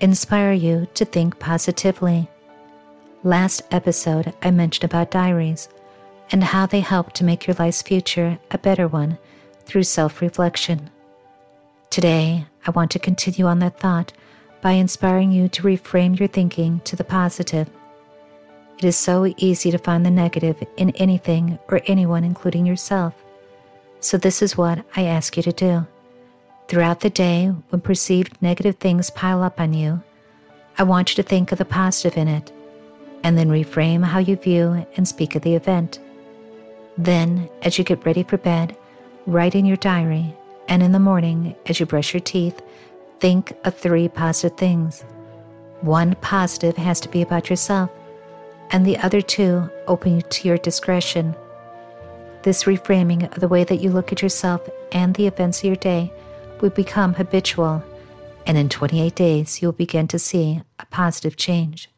Inspire you to think positively. Last episode, I mentioned about diaries and how they help to make your life's future a better one through self reflection. Today, I want to continue on that thought by inspiring you to reframe your thinking to the positive. It is so easy to find the negative in anything or anyone, including yourself. So, this is what I ask you to do. Throughout the day, when perceived negative things pile up on you, I want you to think of the positive in it, and then reframe how you view and speak of the event. Then, as you get ready for bed, write in your diary, and in the morning, as you brush your teeth, think of three positive things. One positive has to be about yourself, and the other two open to your discretion. This reframing of the way that you look at yourself and the events of your day will become habitual, and in 28 days, you'll begin to see a positive change.